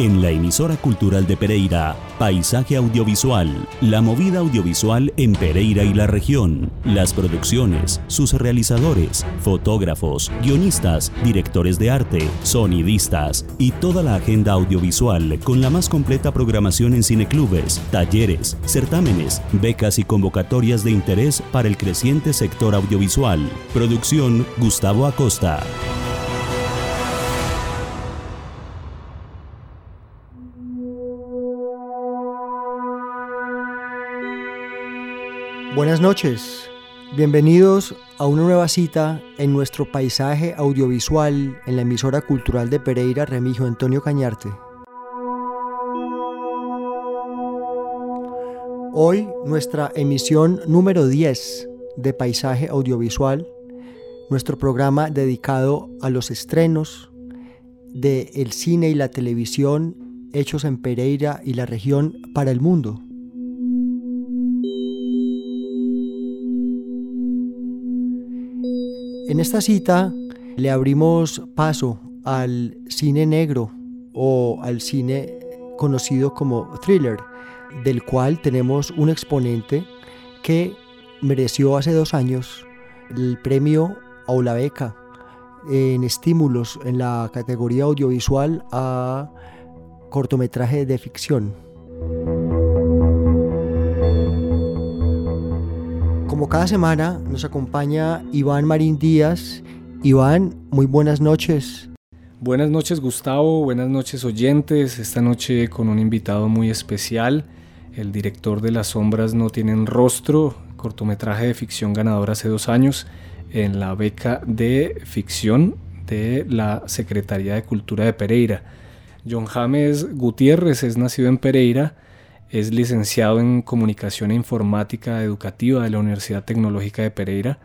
en la emisora cultural de Pereira, Paisaje Audiovisual, la movida audiovisual en Pereira y la región, las producciones, sus realizadores, fotógrafos, guionistas, directores de arte, sonidistas y toda la agenda audiovisual con la más completa programación en cineclubes, talleres, certámenes, becas y convocatorias de interés para el creciente sector audiovisual. Producción Gustavo Acosta. Buenas noches, bienvenidos a una nueva cita en nuestro paisaje audiovisual en la emisora cultural de Pereira Remigio Antonio Cañarte. Hoy nuestra emisión número 10 de Paisaje Audiovisual, nuestro programa dedicado a los estrenos de el cine y la televisión hechos en Pereira y la región para el mundo. En esta cita le abrimos paso al cine negro o al cine conocido como thriller, del cual tenemos un exponente que mereció hace dos años el premio o la beca en estímulos en la categoría audiovisual a cortometraje de ficción. Como cada semana nos acompaña Iván Marín Díaz. Iván, muy buenas noches. Buenas noches Gustavo, buenas noches oyentes. Esta noche con un invitado muy especial, el director de Las sombras no tienen rostro, cortometraje de ficción ganador hace dos años en la beca de ficción de la Secretaría de Cultura de Pereira. John James Gutiérrez es nacido en Pereira es licenciado en Comunicación e Informática Educativa de la Universidad Tecnológica de Pereira.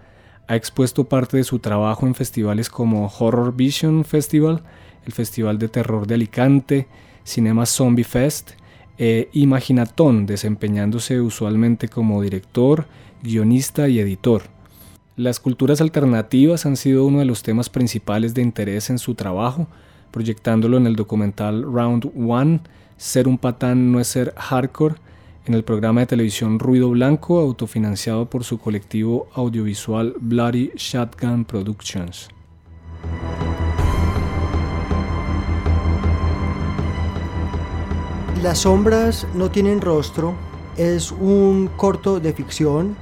Ha expuesto parte de su trabajo en festivales como Horror Vision Festival, el Festival de Terror de Alicante, Cinema Zombie Fest e Imaginatón, desempeñándose usualmente como director, guionista y editor. Las culturas alternativas han sido uno de los temas principales de interés en su trabajo, proyectándolo en el documental Round One ser un patán no es ser hardcore. En el programa de televisión Ruido Blanco, autofinanciado por su colectivo audiovisual Bloody Shotgun Productions. Las sombras no tienen rostro. Es un corto de ficción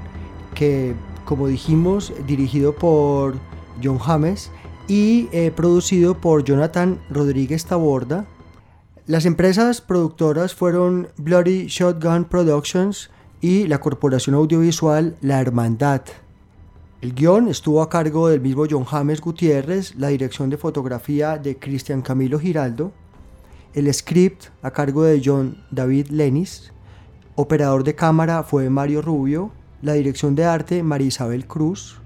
que, como dijimos, dirigido por John James y eh, producido por Jonathan Rodríguez Taborda las empresas productoras fueron Bloody Shotgun Productions y la corporación audiovisual La Hermandad. El guion estuvo a cargo del mismo John James Gutiérrez, la dirección de fotografía de Cristian Camilo Giraldo, el script a cargo de John David Lenis, operador de cámara fue Mario Rubio, la dirección de arte María Isabel Cruz,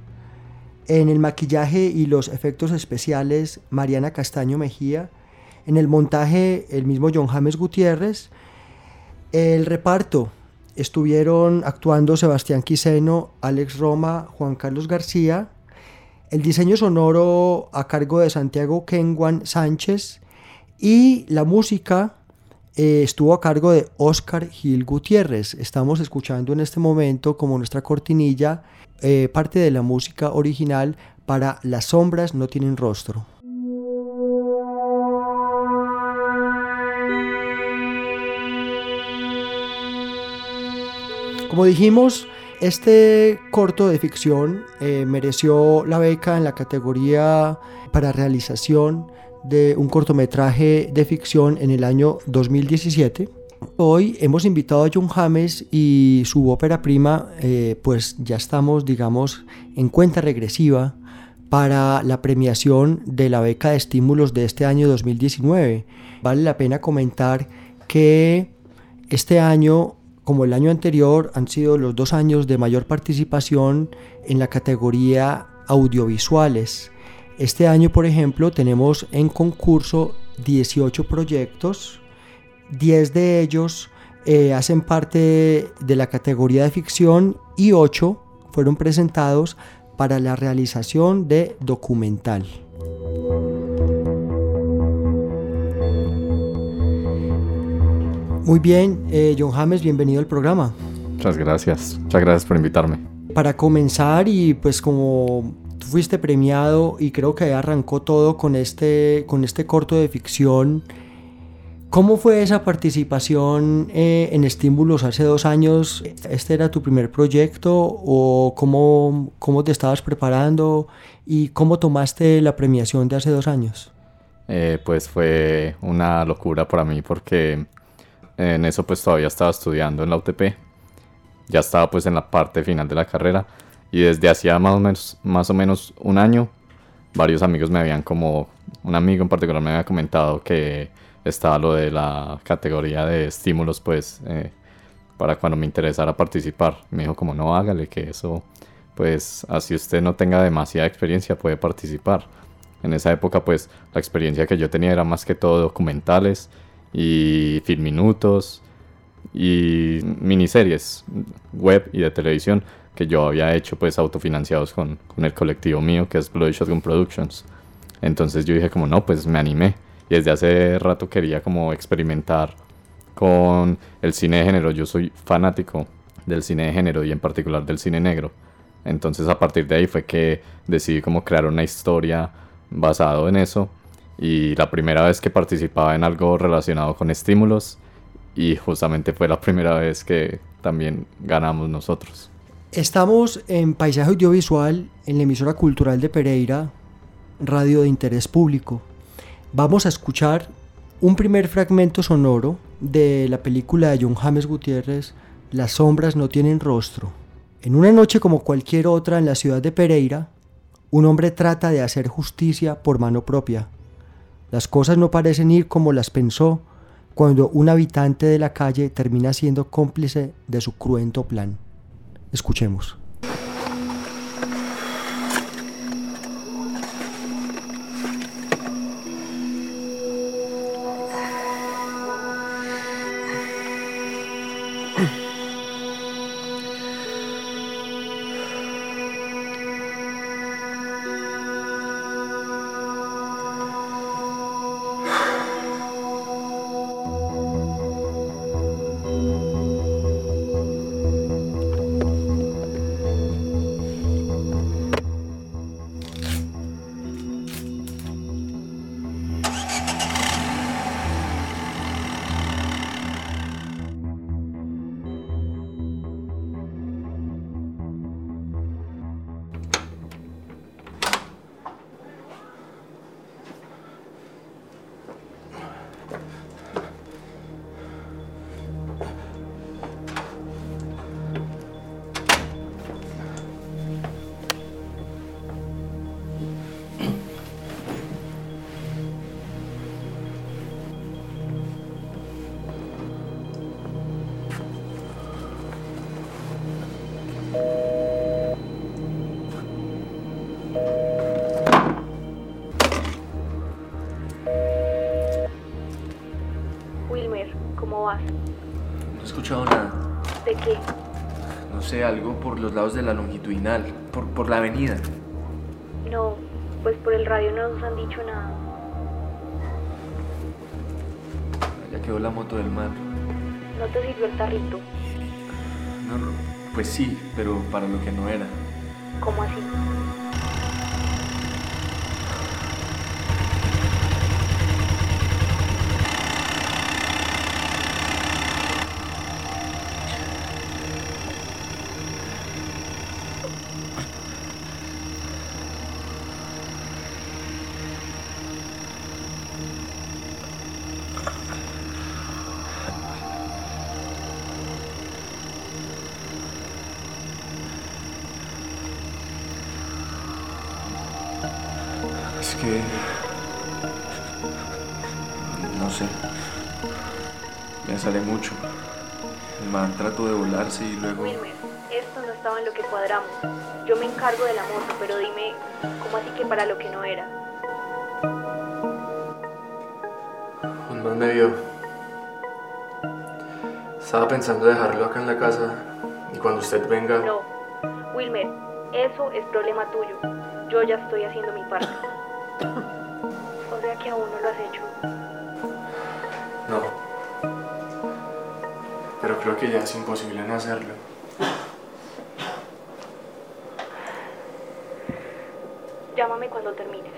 en el maquillaje y los efectos especiales Mariana Castaño Mejía en el montaje, el mismo John James Gutiérrez. El reparto estuvieron actuando Sebastián Quiseno, Alex Roma, Juan Carlos García. El diseño sonoro a cargo de Santiago Kenwan Sánchez. Y la música eh, estuvo a cargo de Oscar Gil Gutiérrez. Estamos escuchando en este momento como nuestra cortinilla eh, parte de la música original para Las sombras no tienen rostro. Como dijimos, este corto de ficción eh, mereció la beca en la categoría para realización de un cortometraje de ficción en el año 2017. Hoy hemos invitado a John James y su ópera prima, eh, pues ya estamos, digamos, en cuenta regresiva para la premiación de la beca de estímulos de este año 2019. Vale la pena comentar que este año como el año anterior, han sido los dos años de mayor participación en la categoría audiovisuales. Este año, por ejemplo, tenemos en concurso 18 proyectos, 10 de ellos eh, hacen parte de la categoría de ficción y 8 fueron presentados para la realización de documental. Muy bien, eh, John James, bienvenido al programa. Muchas gracias, muchas gracias por invitarme. Para comenzar y pues como tú fuiste premiado y creo que arrancó todo con este, con este corto de ficción, ¿cómo fue esa participación eh, en Estímulos hace dos años? ¿Este era tu primer proyecto o cómo, cómo te estabas preparando y cómo tomaste la premiación de hace dos años? Eh, pues fue una locura para mí porque en eso pues todavía estaba estudiando en la UTP. Ya estaba pues en la parte final de la carrera. Y desde hacía más o menos, un año, varios amigos me habían como... Un amigo en particular me había comentado que estaba lo de la categoría de estímulos pues eh, para cuando me interesara participar. Me dijo como no hágale que eso pues así usted no tenga demasiada experiencia puede participar. En esa época pues la experiencia que yo tenía era más que todo documentales y minutos y miniseries web y de televisión que yo había hecho pues autofinanciados con, con el colectivo mío que es Bloody Shotgun Productions. Entonces yo dije como no, pues me animé y desde hace rato quería como experimentar con el cine de género. Yo soy fanático del cine de género y en particular del cine negro. Entonces a partir de ahí fue que decidí como crear una historia basado en eso y la primera vez que participaba en algo relacionado con estímulos y justamente fue la primera vez que también ganamos nosotros. Estamos en Paisaje Audiovisual en la emisora cultural de Pereira, radio de interés público. Vamos a escuchar un primer fragmento sonoro de la película de John James Gutiérrez, Las sombras no tienen rostro. En una noche como cualquier otra en la ciudad de Pereira, un hombre trata de hacer justicia por mano propia las cosas no parecen ir como las pensó cuando un habitante de la calle termina siendo cómplice de su cruento plan. Escuchemos. Algo por los lados de la longitudinal, por, por la avenida. No, pues por el radio no nos han dicho nada. Ya quedó la moto del mar. ¿No te sirvió el tarrito? No, no, pues sí, pero para lo que no era. ¿Cómo así? Y luego... Wilmer, esto no estaba en lo que cuadramos. Yo me encargo de la moto, pero dime, ¿cómo así que para lo que no era? Un man me vio. Estaba pensando dejarlo acá en la casa y cuando usted venga... No, Wilmer, eso es problema tuyo. Yo ya estoy haciendo mi parte. creo que ya es imposible no hacerlo. Llámame cuando termines.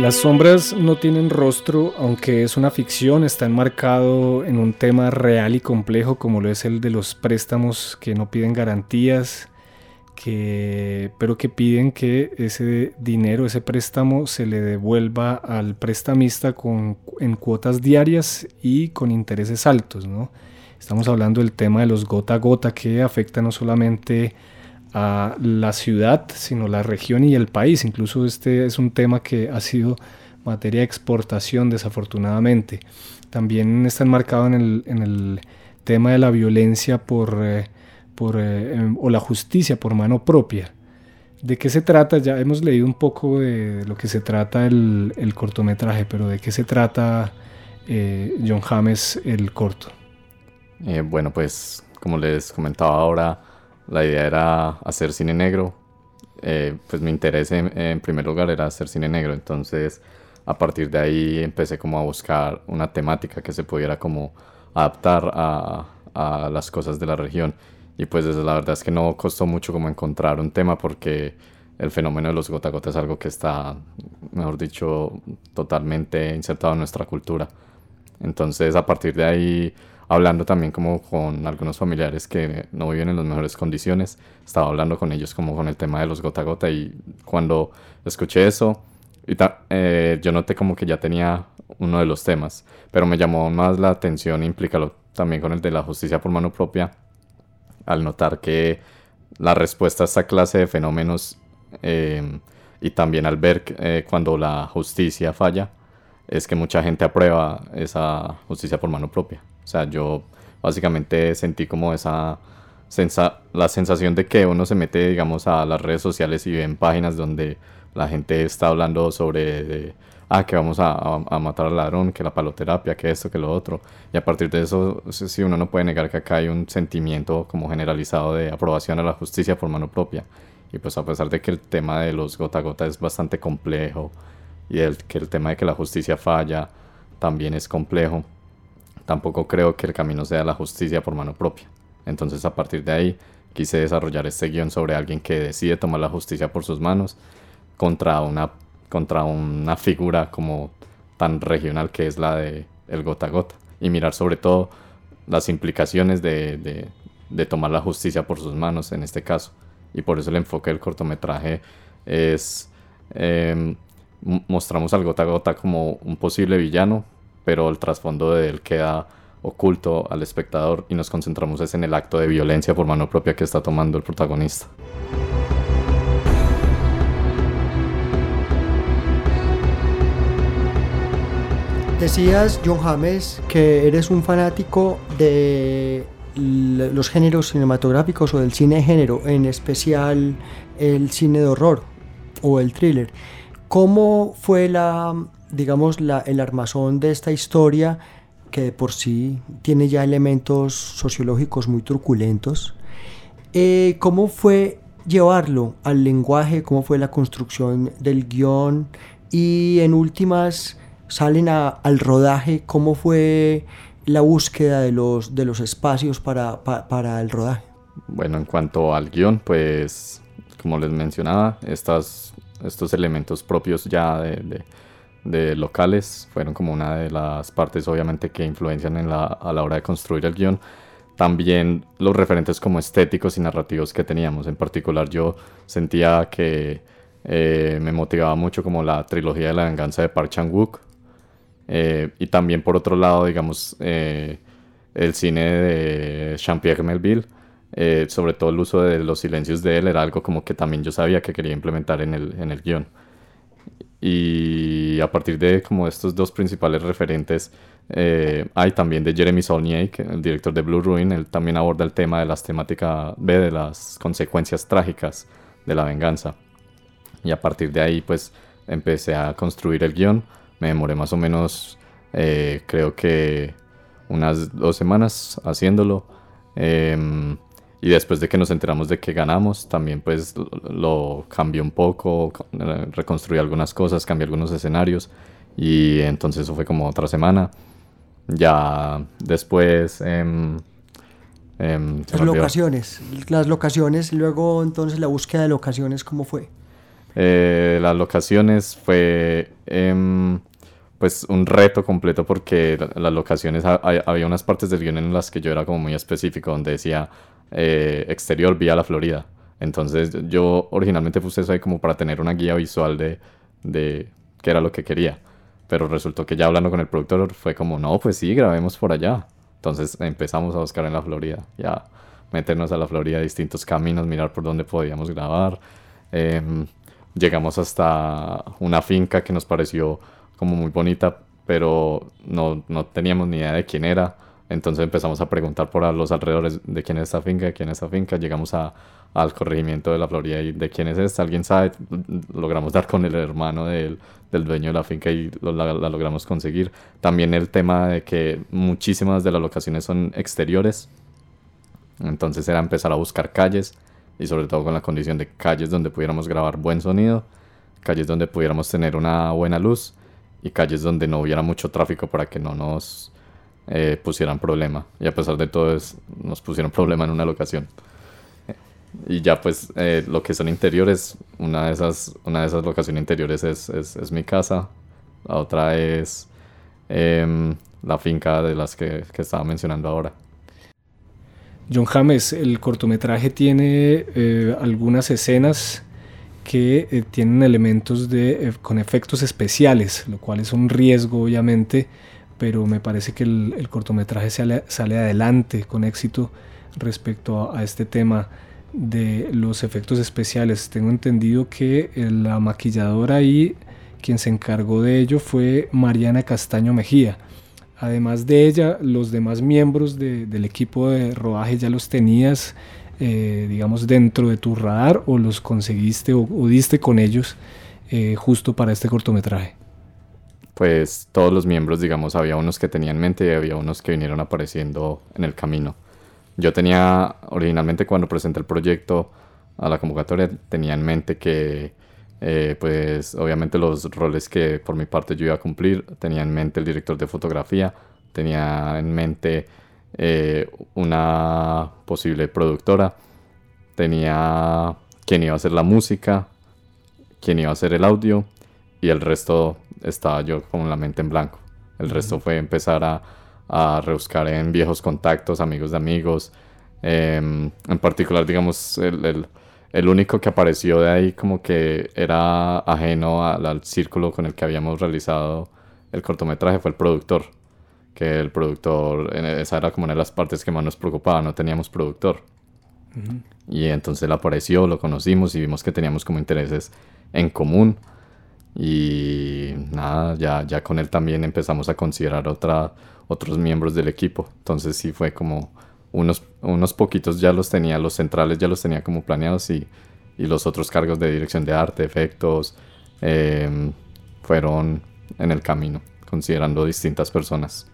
Las sombras no tienen rostro, aunque es una ficción, está enmarcado en un tema real y complejo como lo es el de los préstamos que no piden garantías, que, pero que piden que ese dinero, ese préstamo se le devuelva al prestamista con, en cuotas diarias y con intereses altos. ¿no? Estamos hablando del tema de los gota a gota que afecta no solamente a la ciudad, sino la región y el país. Incluso este es un tema que ha sido materia de exportación desafortunadamente. También está enmarcado en el, en el tema de la violencia por, eh, por, eh, em, o la justicia por mano propia. ¿De qué se trata? Ya hemos leído un poco de lo que se trata el, el cortometraje, pero ¿de qué se trata eh, John James el corto? bueno, pues como les comentaba ahora, la idea era hacer cine negro. Eh, pues mi interés en, primer lugar era hacer cine negro. Entonces a partir de ahí empecé como a buscar una temática que se pudiera como adaptar a, a las cosas de la región. Y pues la verdad es que no costó mucho como encontrar un tema porque el fenómeno de los gota gota es algo que está, mejor dicho, totalmente insertado en nuestra cultura. Entonces a partir de ahí hablando también como con algunos familiares que no viven en las mejores condiciones. Estaba hablando con ellos como con el tema de los gota gota y cuando escuché eso, eh, yo noté como que ya tenía uno de los temas, pero me llamó más la atención implícalo también con el de la justicia por mano propia, al notar que la respuesta a esta clase de fenómenos eh, y también al ver eh, cuando la justicia falla, es que mucha gente aprueba esa justicia por mano propia. O sea, yo básicamente sentí como esa la sensación de que uno se mete, digamos, a las redes sociales y ve en páginas donde la gente está hablando sobre, ah, que vamos a, a, matar al ladrón, que la paloterapia, que esto, que lo otro. Y a partir de eso, sí, uno no puede negar que acá hay un sentimiento como generalizado de aprobación a la justicia por mano propia. Y pues a pesar de que el tema de los gota a gota es bastante complejo y el, que el tema de que la justicia falla también es complejo, tampoco creo que el camino sea la justicia por mano propia. Entonces a partir de ahí quise desarrollar este guion sobre alguien que decide tomar la justicia por sus manos contra una, contra una figura como tan regional que es la de el gota a gota y mirar sobre todo las implicaciones de, de, tomar la justicia por sus manos en este caso. Y por eso el enfoque del cortometraje es... Em, mostramos al gota a gota como un posible villano, pero el trasfondo de él queda oculto al espectador y nos concentramos es en el acto de violencia por mano propia que está tomando el protagonista. Decías, John James, que eres un fanático de los géneros cinematográficos o del cine de género, en especial el cine de horror o el thriller. ¿Cómo fue la, digamos, la, el armazón de esta historia que por sí tiene ya elementos sociológicos muy truculentos? Eh, ¿Cómo fue llevarlo al lenguaje? ¿Cómo fue la construcción del guion? Y en últimas salen al rodaje. ¿Cómo fue la búsqueda de los, de los espacios para, para el rodaje? Bueno, en cuanto al guion, pues como les mencionaba, estas estos elementos propios ya de, de, locales fueron como una de las partes obviamente que influencian en la, a la hora de construir el guion. También los referentes como estéticos y narrativos que teníamos. En particular yo sentía que eh, me motivaba mucho como la trilogía de la venganza de Park Chan-wook. Eh, y también por otro lado, digamos, eh, el cine de Jean-Pierre Melville eh, sobre todo el uso de los silencios de él era algo como que también yo sabía que quería implementar en el, en el guion. Y a partir de como estos dos principales referentes, eh, hay también de Jeremy Saulnier, el director de Blue Ruin, él también aborda el tema de las temáticas, de las consecuencias trágicas de la venganza. Y a partir de ahí, pues empecé a construir el guion. Me demoré más o menos, eh, creo que unas dos semanas haciéndolo. Em, Y después de que nos enteramos de que ganamos, también pues lo cambié un poco, reconstruí algunas cosas, cambié algunos escenarios y entonces eso fue como otra semana. Ya después... Eh, las locaciones, las locaciones, luego entonces la búsqueda de locaciones, ¿cómo fue? Eh, las locaciones fue em, pues un reto completo porque las locaciones, había unas partes del guion en las que yo era como muy específico, donde decía eh, exterior vía la Florida. Entonces yo originalmente puse eso ahí como para tener una guía visual de, de qué era lo que quería. Pero resultó que ya hablando con el productor fue como, no, pues sí, grabemos por allá. Entonces empezamos a buscar en la Florida, ya meternos a la Florida, distintos caminos, mirar por dónde podíamos grabar. Em, llegamos hasta una finca que nos pareció como muy bonita, pero no, no teníamos ni idea de quién era. Entonces empezamos a preguntar por los alrededores de quién es esta finca, de quién es esta finca. Llegamos a, al corregimiento de la Florida y de quién es esta. Alguien sabe, logramos dar con el hermano del, del dueño de la finca y la, logramos conseguir. También el tema de que muchísimas de las locaciones son exteriores. Entonces era empezar a buscar calles y sobre todo con la condición de calles donde pudiéramos grabar buen sonido, calles donde pudiéramos tener una buena luz y calles donde no hubiera mucho tráfico para que no nos eh, pusieran problema. Y a pesar de todo, es, nos pusieron problema en una locación. Y ya pues eh, lo que son interiores, una de esas, una de esas locaciones interiores es, es, es mi casa, la otra es em, la finca de las que, que, estaba mencionando ahora. John James, el cortometraje tiene eh, algunas escenas que tienen elementos de, con efectos especiales, lo cual es un riesgo obviamente pero me parece que el, cortometraje sale, sale, adelante con éxito respecto a, este tema de los efectos especiales. Tengo entendido que la maquilladora y quien se encargó de ello fue Mariana Castaño Mejía. Además de ella, los demás miembros del equipo de rodaje ya los tenías, eh, digamos, dentro de tu radar o los conseguiste o, diste con ellos eh, justo para este cortometraje pues todos los miembros, digamos, había unos que tenían en mente y había unos que vinieron apareciendo en el camino. Yo tenía, originalmente cuando presenté el proyecto a la convocatoria, tenía en mente que, eh, pues obviamente los roles que por mi parte yo iba a cumplir, tenía en mente el director de fotografía, tenía en mente eh, una posible productora, tenía quién iba a hacer la música, quién iba a hacer el audio y el resto estaba yo con la mente en blanco. El resto fue empezar a, a, rebuscar en viejos contactos, amigos de amigos. Em, en particular, digamos, el, el, el, único que apareció de ahí como que era ajeno al, círculo con el que habíamos realizado el cortometraje fue el productor. Que el productor, esa era como una de las partes que más nos preocupaba, no teníamos productor. Y entonces él apareció, lo conocimos y vimos que teníamos como intereses en común y nada, ya, ya con él también empezamos a considerar otra, otros miembros del equipo. Entonces sí fue como unos, unos poquitos ya los tenía, los centrales ya los tenía como planeados y, y los otros cargos de dirección de arte, efectos, em, fueron en el camino, considerando distintas personas.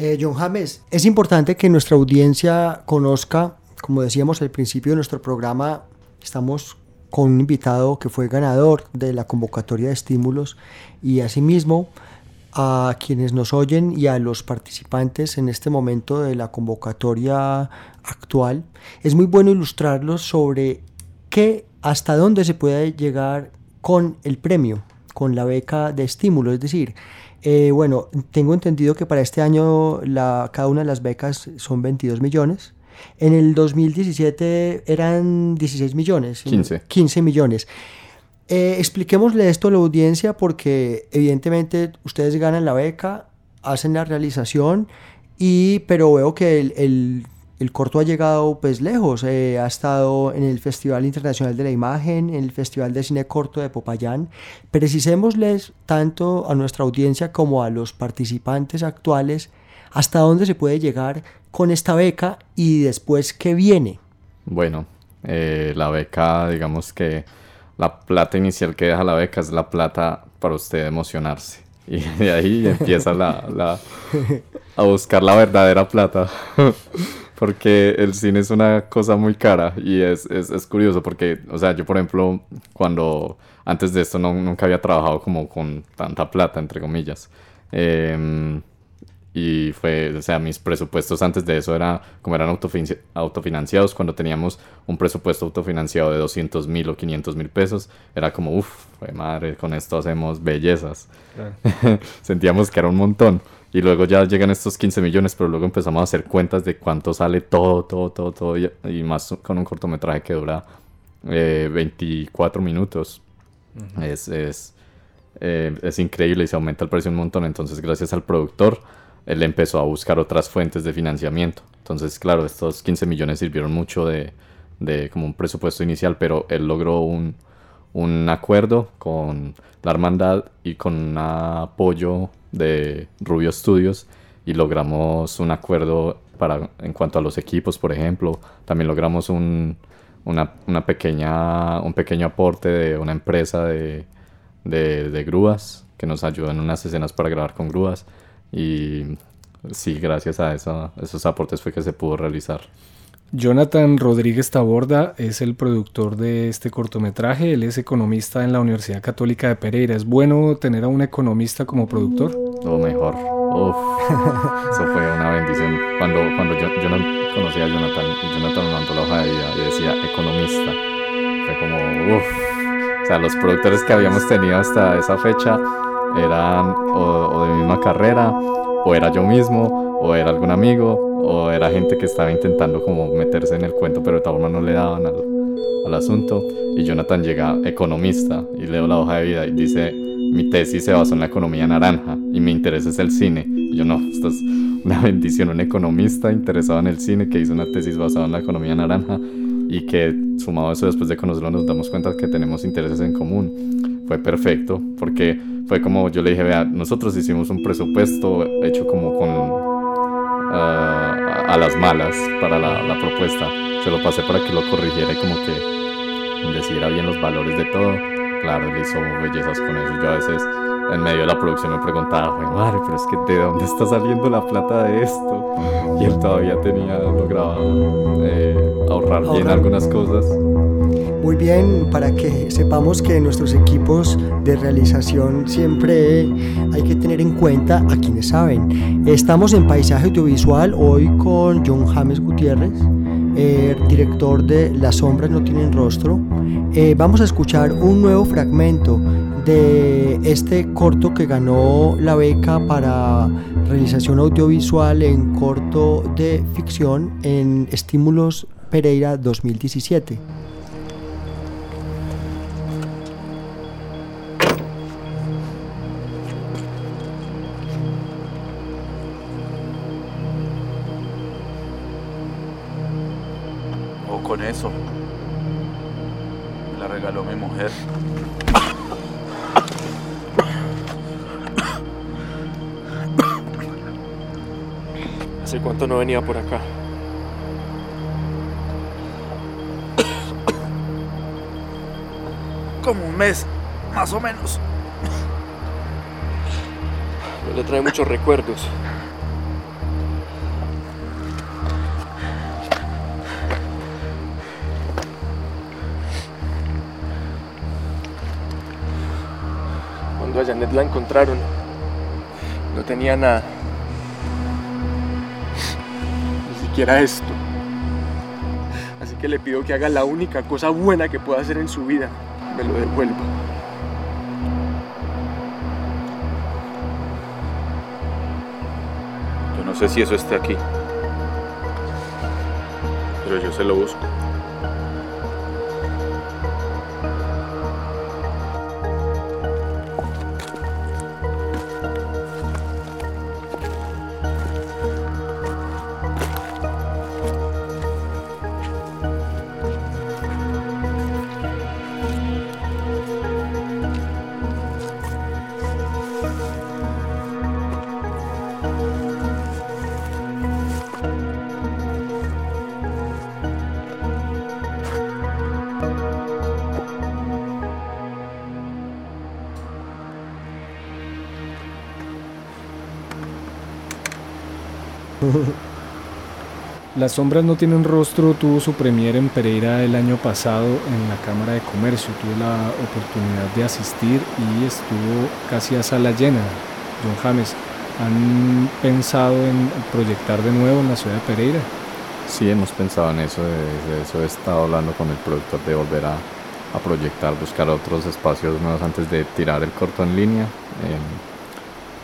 Eh, John James, es importante que nuestra audiencia conozca, como decíamos al principio de nuestro programa, estamos con un invitado que fue ganador de la convocatoria de estímulos y asimismo a quienes nos oyen y a los participantes en este momento de la convocatoria actual, es muy bueno ilustrarlos sobre qué, hasta dónde se puede llegar con el premio, con la beca de estímulo. Es decir, eh, bueno, tengo entendido que para este año la, cada una de las becas son 22 millones en el 2017 eran 16 millones. 15. 15 millones. Eh, expliquémosle esto a la audiencia porque evidentemente ustedes ganan la beca, hacen la realización, y, pero veo que el, el, corto ha llegado pues lejos. Eh, ha estado en el Festival Internacional de la Imagen, en el Festival de Cine Corto de Popayán. Precisémosles tanto a nuestra audiencia como a los participantes actuales hasta dónde se puede llegar con esta beca y después qué viene? Bueno, eh, la beca, digamos que la plata inicial que deja la beca es la plata para usted emocionarse. Y de ahí empieza la, a buscar la verdadera plata. porque el cine es una cosa muy cara y es, es, es, curioso porque, o sea, yo por ejemplo, cuando antes de esto no, nunca había trabajado como con tanta plata, entre comillas. Eh, y fue, o sea, mis presupuestos antes de eso era, como eran autofinanciados, cuando teníamos un presupuesto autofinanciado de 200 mil o 500 mil pesos, era como, uff, madre, con esto hacemos bellezas. Sentíamos que era un montón. Y luego ya llegan estos 15 millones, pero luego empezamos a hacer cuentas de cuánto sale todo, todo, todo, todo. Y, más con un cortometraje que dura 24 eh, minutos. Es, es, eh, es increíble y se aumenta el precio un montón. Entonces, gracias al productor él empezó a buscar otras fuentes de financiamiento. Entonces, claro, estos 15 millones sirvieron mucho de, de como un presupuesto inicial, pero él logró un, un acuerdo con la hermandad y con un apoyo de Rubio Studios y logramos un acuerdo para en cuanto a los equipos, por ejemplo, también logramos un, una, una pequeña, un pequeño aporte de una empresa de, de, grúas que nos ayudó en unas escenas para grabar con grúas y sí, gracias a eso, esos aportes fue que se pudo realizar. Jonathan Rodríguez Taborda es el productor de este cortometraje. Él es economista en la Universidad Católica de Pereira. ¿Es bueno tener a un economista como productor? Lo mejor. Uf, eso fue una bendición. Cuando, cuando yo, yo no conocía a Jonathan, Jonathan me mandó la hoja de vida y decía economista. Fue como, uff. O sea, los productores que habíamos tenido hasta esa fecha eran o, de mi misma carrera, o era yo mismo, o era algún amigo, o era gente que estaba intentando como meterse en el cuento, pero de todas formas no le daban al, al asunto. Y Jonathan llega economista y leo la hoja de vida y dice, mi tesis se basó en la economía naranja y mi interés es el cine. Y yo no, esto es una bendición, un economista interesado en el cine que hizo una tesis basada en la economía naranja y que sumado a eso después de conocerlo nos damos cuenta que tenemos intereses en común. Fue perfecto porque fue como yo le dije, vea, nosotros hicimos un presupuesto hecho como con ah, a las malas para la, la, propuesta. Se lo pasé para que lo corrigiera y como que decidiera bien los valores de todo. Claro, él hizo bellezas con eso. Yo a veces en medio de la producción me preguntaba, madre, pero es que de dónde está saliendo la plata de esto. Y él todavía tenía logrado eh, ahorrar bien algunas cosas muy bien para que sepamos que nuestros equipos de realización siempre hay que tener en cuenta a quienes saben. Estamos en Paisaje Audiovisual hoy con John James Gutiérrez, eh, director de Las sombras no tienen rostro. Eh, vamos a escuchar un nuevo fragmento de este corto que ganó la beca para realización audiovisual en corto de ficción en Estímulos Pereira 2017. Venía por acá? Como un mes, más o menos. Me le trae muchos recuerdos. a Janet la encontraron, no tenía nada. Siquiera esto. Así que le pido que haga la única cosa buena que pueda hacer en su vida. Me lo devuelva. Yo no sé si eso esté aquí. Pero yo se lo busco. Las sombras no tienen rostro tuvo su premier en Pereira el año pasado en la Cámara de Comercio. Tuve la oportunidad de asistir y estuvo casi a sala llena. John James, ¿han pensado en proyectar de nuevo en la ciudad de Pereira? Sí, hemos pensado en eso, de eso he estado hablando con el productor de volver a, proyectar, buscar otros espacios nuevos antes de tirar el corto en línea, eh,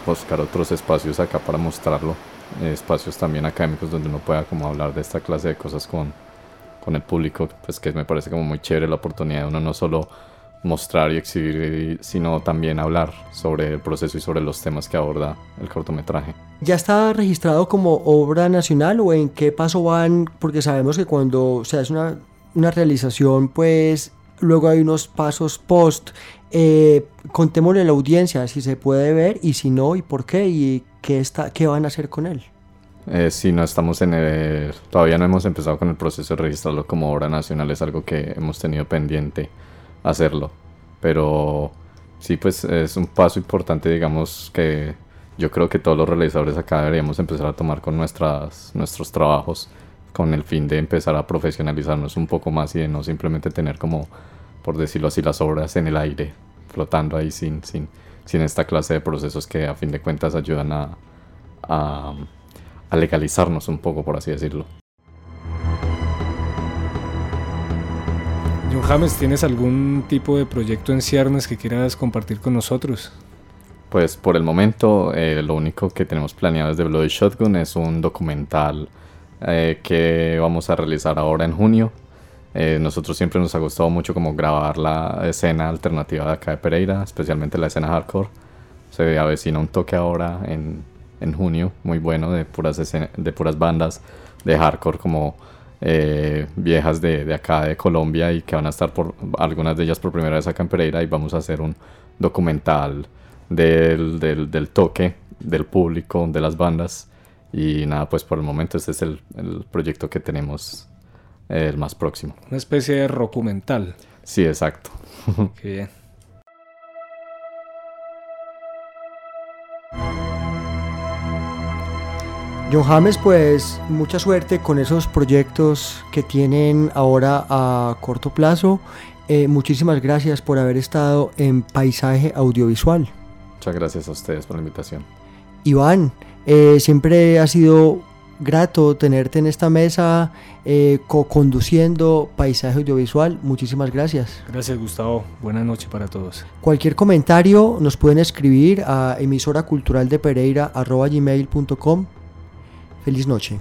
buscar otros espacios acá para mostrarlo espacios también académicos donde uno pueda como hablar de esta clase de cosas con, con el público, pues que me parece como muy chévere la oportunidad de uno no solo mostrar y exhibir, sino también hablar sobre el proceso y sobre los temas que aborda el cortometraje. ¿Ya está registrado como obra nacional o en qué paso van? Porque sabemos que cuando se hace una, una realización, pues luego hay unos pasos post. Eh, contémosle a la audiencia si se puede ver y si no y por qué y qué, está, qué van a hacer con él. Eh, si no estamos en el, todavía no hemos empezado con el proceso de registrarlo como obra nacional, es algo que hemos tenido pendiente hacerlo. Pero sí, pues es un paso importante, digamos, que yo creo que todos los realizadores acá deberíamos empezar a tomar con nuestras, nuestros trabajos con el fin de empezar a profesionalizarnos un poco más y de no simplemente tener como, por decirlo así, las obras en el aire, flotando ahí sin, sin, sin esta clase de procesos que a fin de cuentas ayudan a, a, a legalizarnos un poco, por así decirlo. John James, ¿tienes algún tipo de proyecto en ciernes que quieras compartir con nosotros? Pues por el momento eh, lo único que tenemos planeado desde Bloody Shotgun es un documental eh, que vamos a realizar ahora en junio. Eh, nosotros siempre nos ha gustado mucho como grabar la escena alternativa de acá de Pereira, especialmente la escena hardcore. Se avecina un toque ahora en, en junio, muy bueno, de puras, de puras bandas de hardcore como eh, viejas de, de, acá de Colombia y que van a estar por algunas de ellas por primera vez acá en Pereira y vamos a hacer un documental del, del, del toque del público, de las bandas y nada, pues por el momento este es el, el proyecto que tenemos el más próximo. Una especie de documental. Sí, exacto. Qué bien. John James, pues mucha suerte con esos proyectos que tienen ahora a corto plazo. Eh, muchísimas gracias por haber estado en Paisaje Audiovisual. Muchas gracias a ustedes por la invitación. Iván, eh, siempre ha sido grato tenerte en esta mesa eh, co-conduciendo Paisaje Audiovisual. Muchísimas gracias. Gracias Gustavo. Buenas noches para todos. Cualquier comentario nos pueden escribir a emisoraculturaldepereira.com. Feliz noche.